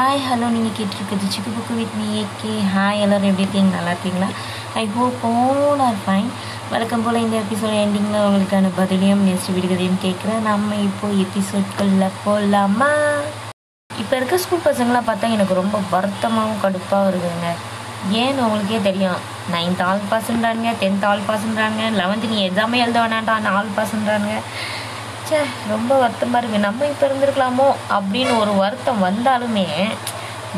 Hi hello நீங்கள் கேட்டிருக்குது Chikku Bukku with me AK hi எல்லோரும் எப்படி இருக்கீங்க? நல்லா இருக்கீங்களா? I hope all are fine வழக்கம் போல் இந்த எபிசோட் எண்டிங்கில் உங்களுக்கான பதிலையும் நெக்ஸ்ட் விடுகதையும் கேட்குறேன். நம்ம இப்போ எபிசோட்குள்ளே போகலாமா இப்போ இருக்க ஸ்கூல் பசங்களாம் பார்த்தா எனக்கு ரொம்ப வருத்தமாகவும் கடுப்பாக இருக்குதுங்க. ஏன்னு உங்களுக்கே தெரியும்? நைன்த் ஆல் பாஸ்ன்றானுங்க டென்த் ஆல் பாஸ்ன்றானுங்க லெவன்த்து நீ எக்ஸாமே எழுத வேணான்டா ஆல் பாஸ்ன்றானுங்க ச்சே ரொம்ப வருத்தமாக இருக்குது நம்ம இப்போ இருந்திருக்கலாமோ அப்படின்னு ஒரு வருத்தம் வந்தாலுமே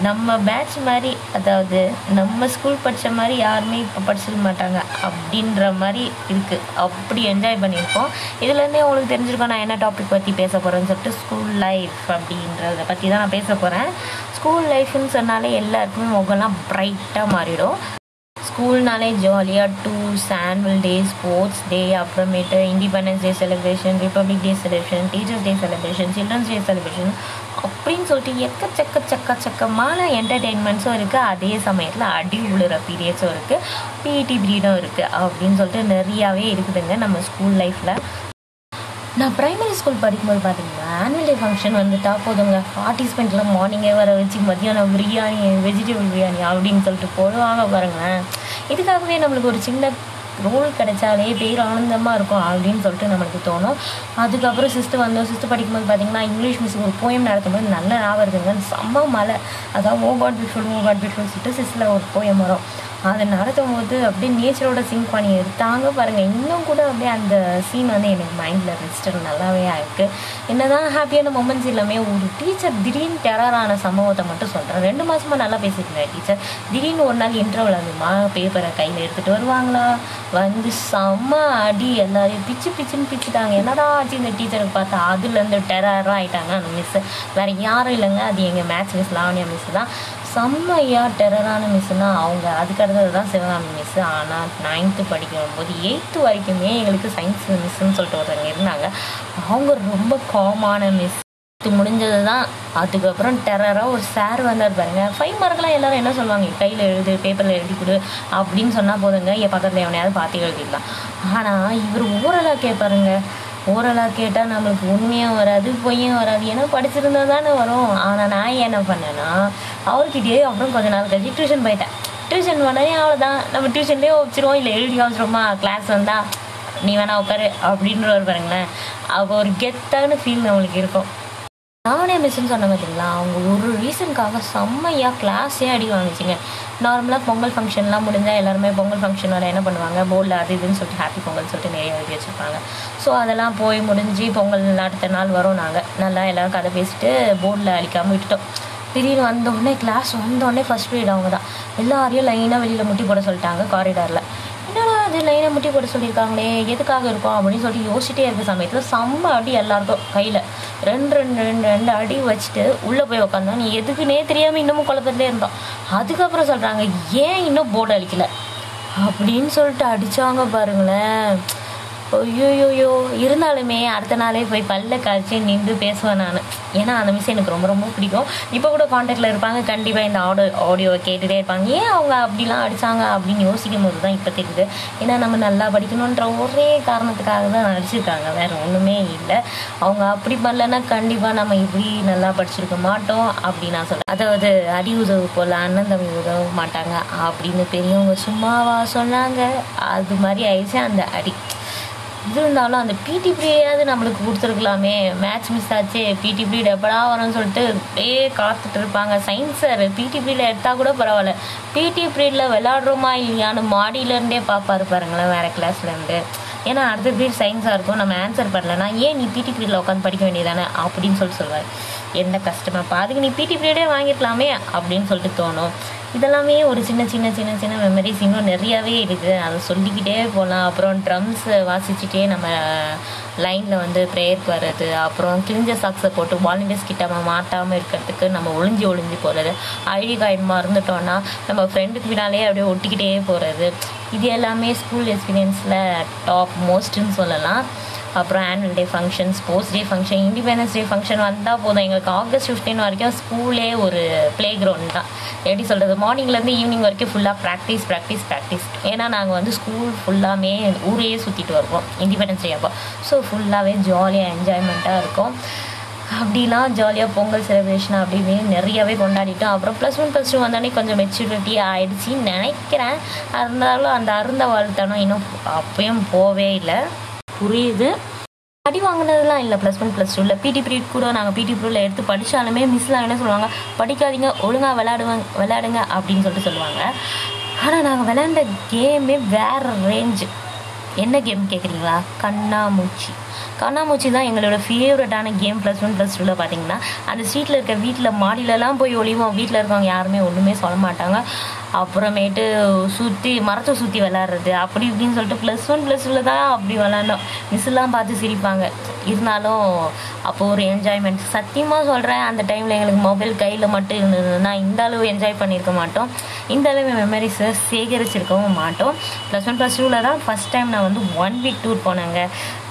நம்ம பேட்ச் மாதிரி அதாவது நம்ம ஸ்கூல் படித்த மாதிரி யாருமே இப்போ படிச்சிருக்க மாட்டாங்க அப்படின்ற மாதிரி இருக்குது அப்படி என்ஜாய் பண்ணியிருக்கோம். இதுலேருந்தே உங்களுக்கு தெரிஞ்சிருக்கோம் நான் என்ன டாபிக் பற்றி பேச போகிறேன்னு சொல்லிட்டு ஸ்கூல் லைஃப் அப்படின்றத பற்றி தான் நான் பேச போகிறேன் ஸ்கூல் லைஃப்னு சொன்னாலே எல்லாருக்குமே முகம்லாம் ப்ரைட்டாக மாறிடும். ஸ்கூல்னாலே ஜாலியாக tours annual day sports day அப்புறமேட்டு independence day celebration republic day celebration teachers day celebration children's day celebration அப்படின்னு சொல்லிட்டு எக்கச்சக்க சக்க சக்கமான என்டர்டெயின்மெண்ட்ஸும் இருக்குது அதே சமயத்தில் அடி உழுற பீரியட்ஸும் இருக்குது பிடி பீரியடும் இருக்குது அப்படின்னு சொல்லிட்டு நிறையாவே இருக்குதுங்க நம்ம ஸ்கூல் லைஃப்பில் நான் ப்ரைமரி ஸ்கூல் படிக்கும்போது பார்த்தீங்கன்னா ஆனுவல் டே ஃபங்க்ஷன் வந்துட்டா போதுங்க. பார்ட்டிசிபெண்ட்லாம் மார்னிங்கே வர வச்சு மதியானம் பிரியாணி வெஜிடபிள் பிரியாணி அப்படின்னு சொல்லிட்டு போடுவாங்க பாருங்களேன். இதுக்காகவே நம்மளுக்கு ஒரு சின்ன ரோல் கிடைச்சாலே பேர் ஆனந்தமாக இருக்கும் அப்படின்னு சொல்லிட்டு நம்மளுக்கு தோணும். அதுக்கப்புறம் சிஸ்டர் வந்தோம். சிஸ்டர் படிக்கும்போது பார்த்தீங்கன்னா இங்கிலீஷ் மிஸ் ஒரு போயம் நடத்தும்போது நல்ல ஞாபகம் இருக்குங்க. செம்ம மலை அதான் oh God beautiful oh God beautiful சொல்லிட்டு சிஸ்டரில் ஒரு போயம் வரும். அதை நடத்தும் போது அப்படியே நேச்சரோட சிங்க் பண்ணி எடுத்தாங்க பாருங்கள் இன்னும் கூட அப்படியே அந்த சீன் வந்து எனக்கு மைண்டில் ரெஜிஸ்டர் நல்லாவே ஆயிருக்கு. என்னதான் ஹாப்பியான மொமெண்ட்ஸ் எல்லாமே ஒரு டீச்சர் திடீர்னு டெரரான சம்பவத்தை மட்டும் சொல்கிறேன் ரெண்டு மாதமாக நல்லா பேசியிருந்தேன் டீச்சர் திடீர்னு ஒரு நாள் இன்டர்வல் அதுமா பேப்பரை கையில் எடுத்துகிட்டு வருவாங்களா? வந்து செம்ம அடி எல்லாரையும் பிச்சு பிச்சுன்னு பிச்சுட்டாங்க. என்னடா ஆச்சு இந்த டீச்சருக்கு பார்த்தா? அதுலேருந்து டெரராக ஆயிட்டாங்க அந்த மிஸ்ஸு வேறு யாரும் இல்லைங்க. அது எங்கள் மேத்ஸ் மிஸ் லாவணியா மிஸ் தான். செம்மையாக டெரரான மிஸ்ஸுனா அவங்க அதுக்கு அடுத்தது தான் சிவகாமி மிஸ்ஸு ஆனால் நைன்த்து படிக்கும் போது எயித்து வரைக்குமே எங்களுக்கு சயின்ஸ் மிஸ்ஸுன்னு சொல்லிட்டு ஒருத்தவங்க இருந்தாங்க. அவங்க ரொம்ப காமான மிஸ் இது முடிஞ்சது தான் அதுக்கப்புறம் டெரராக ஒரு சார் வந்தார் பாருங்க. ஃபைவ் மார்க்லாம் எல்லாரும் என்ன சொல்லுவாங்க? கையில் எழுது பேப்பரில் எழுதி கொடு அப்படின்னு சொன்னால் போதுங்க. என் பக்கத்தில் எவனையாவது பார்த்து எழுதிடலாம். ஆனால் இவர் ஊரெல்லாம் கேட்பாருங்க ஓரலாக கேட்டால் நம்மளுக்கு உண்மையும் வராது பொய்யும் வராது. ஏன்னா படிச்சிருந்தா தானே வரும். ஆனால் நான் என்ன பண்ணேன்னா அவர்கிட்டயே அப்புறம் கொஞ்ச நாள் கழிச்சு டியூஷன் போயிட்டேன். டியூஷன் பண்ணனே அவ்வளோதான் நம்ம டியூஷன்லேயே வச்சிருவோம் இல்லை எழுதி வச்சிருவோமா கிளாஸ் வந்தால் நீ வேணா உட்காரு அப்படின்றவர் பாருங்களேன். அவ ஒரு கெத்தான ஃபீல் நம்மளுக்கு இருக்கும். நானே மிஸ்ன்னு சொன்ன பார்த்தீங்களா அவங்க ஒரு ரீசனுக்காக செம்மையாக கிளாஸே அடி வாங்கிச்சிங்க. நார்மலாக பொங்கல் ஃபங்க்ஷன்லாம் முடிஞ்சால் எல்லாருமே பொங்கல் ஃபங்க்ஷன் ஃபங்க்ஷனோட என்ன பண்ணுவாங்க? போர்டில் அது இதுன்னு சொல்லிட்டு ஹாப்பி பொங்கல் சொல்லிட்டு நிறைய எழுதி வச்சுருப்பாங்க. ஸோ அதெல்லாம் போய் முடிஞ்சு பொங்கல் அடுத்த நாள் வரும் நாங்கள் நல்லா எல்லோரும் கதை பேசிட்டு போர்டில் அழிக்காமல் விட்டுட்டோம். திடீர்னு வந்தோடனே கிளாஸ் வந்தோடனே ஃபஸ்ட் பீரியட் அவங்க தான் எல்லாரையும் லைனாக வெளியில் முட்டி போட சொல்லிட்டாங்க காரிடாரில் வந்து லைனை முட்டி போட சொல்லியிருக்காங்களே எதுக்காக இருக்கும் அப்படின்னு சொல்லிட்டு யோசிச்சிட்டே இருக்க சமயத்தில் செம்ம அடி எல்லாருக்கும் கையில். ரெண்டு ரெண்டு ரெண்டு ரெண்டு அடி வச்சுட்டு உள்ளே போய் உக்காந்தோம் நீ எதுக்குன்னே தெரியாமல் இன்னமும் குழப்பத்திலே இருந்தோம். அதுக்கப்புறம் சொல்கிறாங்க ஏன் இன்னும் போர்டு அழிக்கலை அப்படின்னு சொல்லிட்டு அடித்தாங்க பாருங்களேன். ஐயோயோயோ இருந்தாலுமே அடுத்த நாளே போய் பல்ல காய்ச்சி நின்று பேசுவேன் நான். ஏன்னா அந்த மிஸ் எனக்கு ரொம்ப ரொம்ப பிடிக்கும். இப்போ கூட காண்டாக்டில் இருப்பாங்க. கண்டிப்பாக இந்த ஆடியோ ஆடியோவை கேட்டுகிட்டே இருப்பாங்க. ஏன் அவங்க அப்படிலாம் அடித்தாங்க அப்படின்னு யோசிக்கும் போது தான் இப்போ தெரியுது. ஏன்னா நம்ம நல்லா படிக்கணுன்ற ஒரே காரணத்துக்காக தான் நடிச்சிருக்காங்க வேறு ஒன்றுமே இல்லை. அவங்க அப்படி பண்ணலன்னா கண்டிப்பாக நம்ம இப்படி நல்லா படிச்சிருக்க மாட்டோம் அப்படின்னு நான் சொல்கிறேன் அதாவது அடி உதவு போல் அண்ணன் தம்பி உதவ மாட்டாங்க அப்படின்னு பெரியவங்க சும்மாவா சொன்னாங்க. அது மாதிரி ஆயிடுச்சு அந்த அடி. இது இருந்தாலும் அந்த பிடி பீரியடாவது நம்மளுக்கு கொடுத்துருக்கலாமே. மேட்ச் மிஸ் ஆச்சு பிடி பீரியட் எப்படா வரும்னு சொல்லிட்டு அப்படியே காத்துட்டு இருப்பாங்க. சயின்ஸ் சார் பிடி பீரியட் எடுத்தால் கூட பரவாயில்ல. பிடி பீரியடில் விளாடுறோமா இல்லையான்னு மாடியிலேருந்தே பார்ப்பாரு பாருங்களேன் வேறு கிளாஸ்லேருந்து ஏன்னா அடுத்த பீரியட் சயின்ஸாக இருக்கும். நம்ம ஆன்சர் பண்ணலன்னா ஏன் நீ பிடி பீரியடில் உட்காந்து படிக்க வேண்டியதானே அப்படின்னு சொல்லி சொல்லுவார். எந்த கஷ்டமாக அதுக்கு நீ பிடி பீரியடே வாங்கிக்கலாமே அப்படின்னு சொல்லிட்டு தோணும். இதெல்லாமே ஒரு சின்ன சின்ன சின்ன சின்ன மெமரிஸ் இன்னும் நிறையாவே இருக்குது அதை சொல்லிக்கிட்டே போகலாம் அப்புறம் ட்ரம்ஸ் வாசிச்சுட்டே நம்ம லைனில் வந்து ப்ரேயருக்கு வர்றது. அப்புறம் கிழிஞ்ச சாக்ஸை போட்டு வாலண்டியர்ஸ் கிட்ட நம்ம மாட்டாமல் இருக்கிறதுக்கு நம்ம ஒளிஞ்சு ஒளிஞ்சு போகிறது ஐடி கார்டு மறந்துட்டோன்னா நம்ம ஃப்ரெண்டுக்கு பின்னாலே அப்படியே ஒட்டிக்கிட்டே போகிறது இது எல்லாமே ஸ்கூல் எக்ஸ்பீரியன்ஸில் டாப் மோஸ்ட்டுன்னு சொல்லலாம். அப்புறம் annual day function sports day function independence day function வந்தால் போதும். எங்களுக்கு ஆகஸ்ட் ஃபிஃப்டீன் வரைக்கும் ஸ்கூலே ஒரு ப்ளே கிரவுண்ட் தான். எப்படி சொல்கிறது மார்னிங்லேருந்து ஈவினிங் வரைக்கும் ஃபுல்லாக ப்ராக்டிஸ் ப்ராக்டிஸ் ப்ராக்டிஸ் ஏன்னா நாங்கள் வந்து ஸ்கூல் ஃபுல்லாமே ஊரையே சுற்றிட்டு வருவோம். இண்டிபெண்டன்ஸ் டே அப்போ. ஸோ ஃபுல்லாகவே ஜாலியாக என்ஜாய்மெண்ட்டாக இருக்கும். அப்படிலாம் ஜாலியாக பொங்கல் செலிப்ரேஷன் அப்படின்னு நிறையவே கொண்டாடிட்டோம். அப்புறம் ப்ளஸ் ஒன் ப்ளஸ் டூ வந்தோடனே கொஞ்சம் மெச்சூரிட்டி ஆகிடுச்சின்னு நினைக்கிறேன். இருந்தாலும் அந்த அருந்த வாழ்த்தனம் இன்னும் அப்பயும் போவே இல்லை. புரியுது. அடி வாங்கினதுலாம் இல்லை ப்ளஸ் ஒன் ப்ளஸ் டூவில் பிடி பீரியட் கூட நாங்கள் பிடி பீரியடில் எடுத்து படித்தாலுமே மிஸ்லாம் என்ன சொல்லுவாங்க? படிக்காதீங்க ஒழுங்காக விளையாடுவாங்க விளையாடுங்க அப்படின்னு சொல்லிட்டு சொல்லுவாங்க. ஆனால் நாங்கள் விளையாண்ட கேமே வேறு ரேஞ்சு என்ன கேம் கேட்குறீங்களா கண்ணாமூச்சி. கண்ணாமூச்சி தான் எங்களோட ஃபேவரட்டான கேம் ப்ளஸ் ஒன் ப்ளஸ் டூவில் பார்த்தீங்கன்னா அந்த ஸ்ட்ரீட்டில் இருக்க வீட்டில் மாடியிலலாம் போய் ஒளிவோம் வீட்டில் இருக்கவங்க யாருமே ஒன்றுமே சொல்ல மாட்டாங்க. அப்புறமேட்டு சுற்றி மரத்தை சுற்றி விளாட்றது அப்படி இப்படின்னு சொல்லிட்டு ப்ளஸ் ஒன் ப்ளஸ் டூவில் தான் அப்படி விளாண்டோம் மிஸ்ஸெல்லாம் பார்த்து சிரிப்பாங்க. இருந்தாலும் அப்போது ஒரு என்ஜாய்மெண்ட் சத்தியமாக சொல்கிறேன் அந்த டைமில் எங்களுக்கு மொபைல் கையில் மட்டும் இருந்ததுன்னா இந்த அளவு என்ஜாய் பண்ணியிருக்க மாட்டோம். இந்த அளவு மெமரிஸை சேகரிச்சிருக்கவும் மாட்டோம். ப்ளஸ் ஒன் ப்ளஸ் டூவில் தான் ஃபஸ்ட் டைம் நான் வந்து ஒன் வீக் டூர் போனேங்க.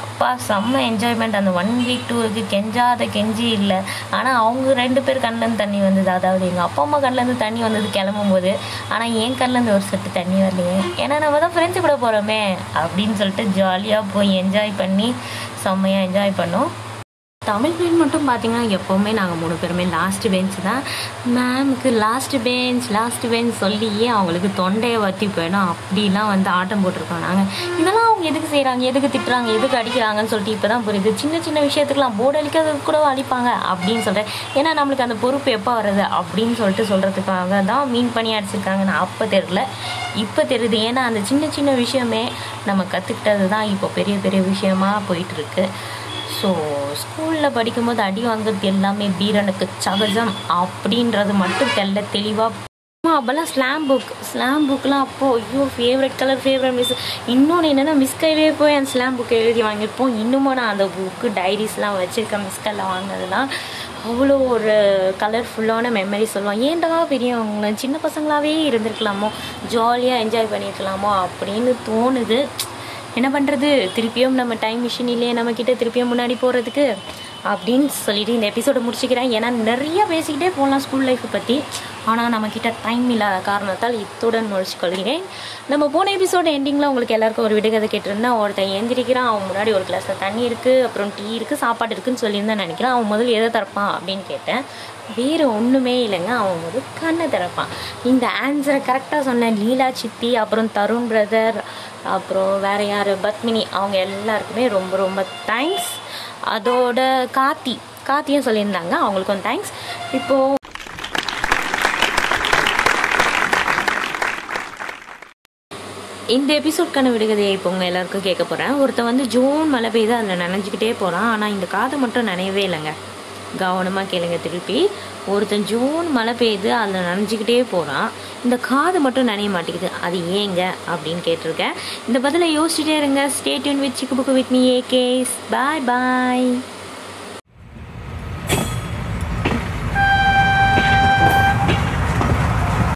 அப்பா செம்ம என்ஜாய்மெண்ட் அந்த ஒன் வீக் டூருக்கு கெஞ்சாத கெஞ்சி இல்லை. ஆனால் அவங்க ரெண்டு பேர் கண்ணிலேருந்து தண்ணி வந்தது. அதாவது எங்கள் அப்பா அம்மா கண்ணிலேருந்து தண்ணி வந்தது கிளம்பும் போது ஆனால் என் கண்ணிலேருந்து ஒரு செட்டு தண்ணி வரலையே. ஏன்னா நம்ம தான் ஃப்ரெண்ட்ஸு கூட போகிறோமே அப்படின்னு சொல்லிட்டு ஜாலியாக போய் என்ஜாய் பண்ணி செம்மையாக என்ஜாய் பண்ணோம். தமிழ் பீரியட் மட்டும் பார்த்தீங்கன்னா எப்போவுமே நாங்கள் மூணு பேருமே லாஸ்ட் பெஞ்ச் தான். மேமுக்கு லாஸ்ட் பெஞ்ச் லாஸ்ட் பெஞ்ச் சொல்லியே அவங்களுக்கு தொண்டையை வத்தி போயிடும். அப்படிலாம் வந்து ஆட்டம் போட்டிருக்கோம் நாங்கள் இதெல்லாம் அவங்க எதுக்கு செய்கிறாங்க எதுக்கு திட்டுறாங்க? எதுக்கு அடிக்கிறாங்கன்னு சொல்லிட்டு இப்போ தான் புரியுது. சின்ன சின்ன விஷயத்துக்குலாம் போர்டு அடிக்கிறதுக்கு கூட அடிப்பாங்க அப்படின்னு சொல்கிறேன் ஏன்னா நம்மளுக்கு அந்த பொறுப்பு எப்போ வருது அப்படின்னு சொல்லிட்டு சொல்கிறதுக்காக தான் மீன் பண்ணி அடிச்சிருக்காங்கன்னு அப்போ தெரில இப்போ தெரியுது. ஏன்னா அந்த சின்ன சின்ன விஷயமே நம்ம கற்றுக்கிட்டது தான் இப்போ பெரிய பெரிய விஷயமா போயிட்டுருக்கு ஸோ ஸ்கூலில் படிக்கும்போது அடி வாங்குறது எல்லாமே வீரனுக்கு சகஜம் அப்படின்றது மட்டும் தெல்ல தெளிவாக அப்போல்லாம் ஸ்லாம் புக் ஸ்லாம் புக்லாம் அப்போ ஐயோ ஃபேவரட் கலர் ஃபேவரட் மிஸ் இன்னொன்று என்னென்னா மிஸ் கையிலே போய் அந்த ஸ்லாம் புக்கை எழுதி வாங்கியிருப்போம். இன்னுமும் நான் அந்த புக்கு டைரிஸ்லாம் வச்சுருக்கேன் மிஸ் கையில் வாங்கினதுலாம் அவ்வளோ ஒரு கலர்ஃபுல்லான மெமரி சொல்லுவோம் ஏன்டா பெரியவங்களும் சின்ன பசங்களாகவே இருந்திருக்கலாமோ? ஜாலியாக என்ஜாய் பண்ணியிருக்கலாமோ? அப்படின்னு தோணுது. என்ன பண்ணுறது திருப்பியும் நம்ம டைம் மிஷின் இல்லையே நம்மக்கிட்ட திருப்பியும் முன்னாடி போகிறதுக்கு அப்படின்னு சொல்லிட்டு இந்த எபிசோடை முடிச்சுக்கிறேன். ஏன்னா நிறைய பேசிக்கிட்டே போகலாம் ஸ்கூல் லைஃப்பை பற்றி ஆனால் நம்மக்கிட்ட டைம் இல்லாத காரணத்தால் இத்துடன் முடிச்சு கொள்கிறேன் நம்ம போன எபிசோட எண்டிங்கில் உங்களுக்கு எல்லாருக்கும் ஒரு விடுகதை கேட்டிருந்தேன். ஒருத்தன் எந்திரிக்கிறான் அவன் முன்னாடி ஒரு கிளாஸில் தண்ணி இருக்குது அப்புறம் டீ இருக்குது சாப்பாடு இருக்குன்னு சொல்லியிருந்தேன் நினைக்கிறேன். அவன் முதல்ல எதை திறப்பான் அப்படின்னு கேட்டேன். வேறு ஒன்றுமே இல்லைங்க அவன் வந்து கண்ணை திறப்பான். இந்த ஆன்சரை கரெக்டாக சொன்னேன் லீலா சித்தி அப்புறம் தருண் பிரதர் அப்புறம் வேறு யார் பத்மினி அவங்க எல்லாருக்குமே ரொம்ப ரொம்ப தேங்க்ஸ் அதோட காத்தி காத்தியும் சொல்லியிருந்தாங்க. அவங்களுக்கும் தேங்க்ஸ் இப்போது இந்த எபிசோட்கான விடுகதையை இப்போ உங்கள் எல்லாருக்கும் கேட்க போகிறேன் ஒருத்தன் வந்து ஜூன் மழை பெய்து அதில் நனைஞ்சிக்கிட்டே போகிறான் ஆனால் இந்த காது மட்டும் நனையவே இல்லைங்க. கவனமாக கேளுங்க திருப்பி. ஒருத்தன் ஜூன் மழை பெய்யுது அதில் நனைஞ்சிக்கிட்டே போகிறான் இந்த காது மட்டும் நனைய மாட்டேங்குது. அது ஏங்க அப்படின்னு கேட்டிருக்கேன். இந்த பதிலை யோசிச்சுட்டே இருங்க. Stay tuned with Chikku Bukku with me A K bye bye